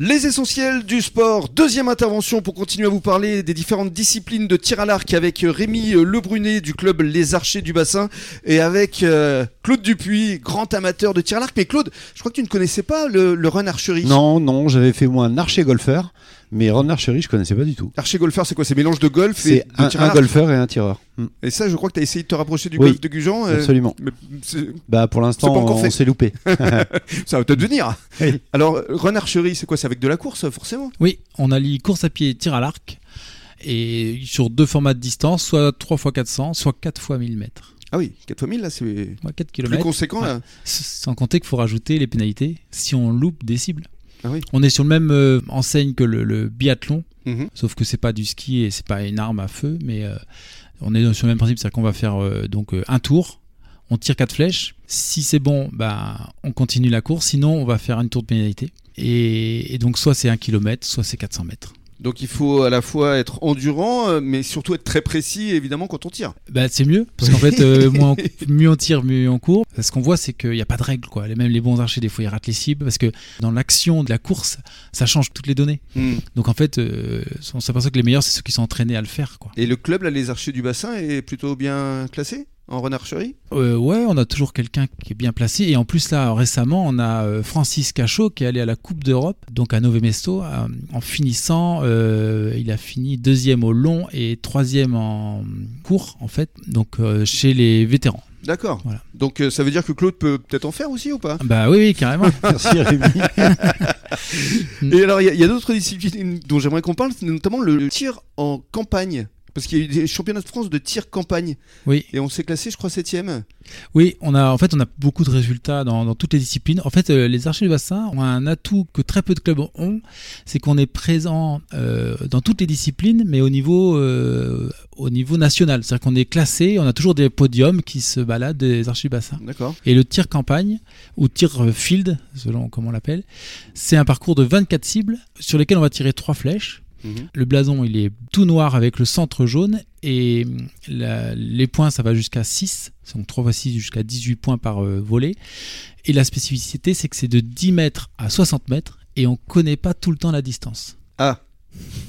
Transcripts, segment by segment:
Les essentiels du sport, deuxième intervention pour continuer à vous parler des différentes disciplines de tir à l'arc avec Rémi Lebrunet du club Les Archers du Bassin et avec euh, Claude Dupuis, grand amateur de tir à l'arc. Mais Claude, je crois que tu ne connaissais pas le, le run archery. Non, non, j'avais fait moi un archer golfeur, mais run archery, je connaissais pas du tout. Archer golfeur, c'est quoi? C'est mélange de golf et C'est de un, tir à un l'arc? golfeur et un tireur. Et ça, je crois que tu as essayé de te rapprocher du Oui, golf de Gujan. euh, Absolument. mais Bah pour l'instant, on s'est loupé. ça va peut-être venir. Oui. Alors, run archery, c'est quoi? C'est avec de la course, forcément? Oui, on allie course à pied et tir à l'arc. Et sur deux formats de distance, soit 3 x 400, soit 4 x 1000 mètres. Ah oui, 4 fois 1000, là, c'est Ouais, 4 plus km. conséquent, là. Sans compter qu'il faut rajouter les pénalités si on loupe des cibles. Ah oui. On est sur le même euh, enseigne que le, le biathlon, Mhm. sauf que c'est pas du ski et c'est pas une arme à feu, mais euh, on est sur le même principe, c'est-à-dire qu'on va faire euh, donc euh, un tour, on tire quatre flèches. Si c'est bon, bah, on continue la course, sinon on va faire une tour de pénalité. Et, donc soit c'est 1 km, soit c'est 400 mètres. Donc il faut à la fois être endurant, euh, mais surtout être très précis, évidemment, quand on tire. Bah, c'est mieux, parce qu'en fait, euh, moins on- mieux on tire, mieux on court. Ce qu'on voit, c'est qu'il n'y a pas de règles. Quoi. Même les bons archers, des fois, ils ratent les cibles, parce que dans l'action de la course, ça change toutes les données. Hmm. Donc en fait, euh, on s'aperçoit que les meilleurs, c'est ceux qui sont entraînés à le faire. Quoi. Et le club, là, les archers du bassin, est plutôt bien classé? En run archery Euh, ouais, on a toujours quelqu'un qui est bien placé. Et en plus, là, récemment, on a euh, Francis Cachot qui est allé à la Coupe d'Europe, donc à Nové Mesto, euh, en finissant. euh, il a fini deuxième au long et troisième en court, en fait, donc euh, chez les vétérans. D'accord. Voilà. Donc euh, ça veut dire que Claude peut peut-être en faire aussi ou pas? Bah oui, oui, carrément. Merci Rémi. Et alors il y a- il y a, d'autres disciplines dont j'aimerais qu'on parle, c'est notamment le tir en campagne. Parce qu'il y a eu des championnats de France de tir campagne. Oui. Et on s'est classé, je crois, septième. Oui, on a en fait on a beaucoup de résultats dans, dans toutes les disciplines. En fait, euh, les archers du bassin ont un atout que très peu de clubs ont, c'est qu'on est présent euh, dans toutes les disciplines, mais au niveau euh, au niveau national. C'est-à-dire qu'on est classé, on a toujours des podiums qui se baladent des archers du bassin. D'accord. Et le tir campagne ou tir field, selon comment on l'appelle, c'est un parcours de 24 cibles sur lesquelles on va tirer trois flèches. Mhm. Le blason, il est tout noir avec le centre jaune et hum, la- les points, ça va jusqu'à 6, donc 3 x 6 jusqu'à 18 points par euh, volet. Et la spécificité, c'est que c'est de 10 mètres à 60 mètres et on connaît pas tout le temps la distance. Ah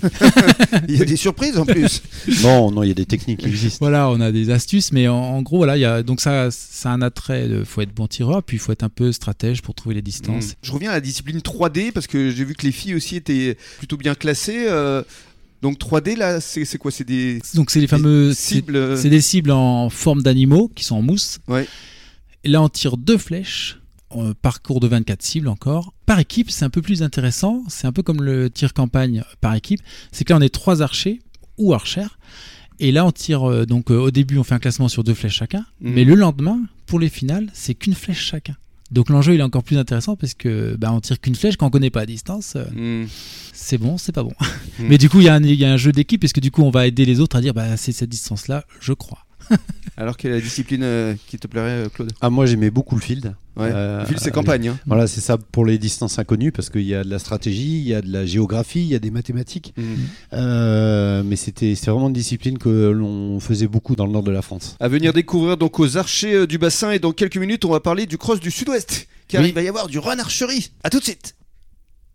Il y a des surprises en plus. Non, non, il y a des techniques qui existent. Voilà, on a des astuces, mais en, en gros, voilà, il y a, donc ça, c'est un attrait. Il faut être bon tireur, puis il faut être un peu stratège pour trouver les distances. Mm. Je reviens à la discipline 3D parce que j'ai vu que les filles aussi étaient plutôt bien classées. euh, donc 3D là, c'est quoi C'est des Donc c'est les fameux c'est- cibles. euh, C'est des cibles en forme d'animaux qui sont en mousse. Ouais. Et là, on tire deux flèches, parcours de 24 cibles encore. Par équipe, c'est un peu plus intéressant. C'est un peu comme le tir campagne par équipe. C'est que là, on est trois archers ou archères. Et là, on tire. euh, donc, euh, au début, on fait un classement sur deux flèches chacun. Mhm. Mais le lendemain, pour les finales, c'est qu'une flèche chacun. Donc l'enjeu il est encore plus intéressant parce que bah, on tire qu'une flèche quand on connaît pas la distance, euh, mm. c'est bon, c'est pas bon. Mhm. Mais du coup il y, a un- il y a un jeu d'équipe parce que du coup on va aider les autres à dire bah c'est cette distance là, je crois. Alors quelle est la discipline euh, qui te plairait, euh, Claude? Ah, moi j'aimais beaucoup le field. Ouais. Euh, Le fil, c'est campagne. hein. Voilà, c'est ça pour les distances inconnues parce qu'il y a de la stratégie, il y a de la géographie, il y a des mathématiques. Mm. Euh, mais c'était vraiment une discipline que l'on faisait beaucoup dans le nord de la France. À venir découvrir donc aux archers euh, du bassin et dans quelques minutes on va parler du cross du sud-ouest car Oui. il va y avoir du run archery. À tout de suite.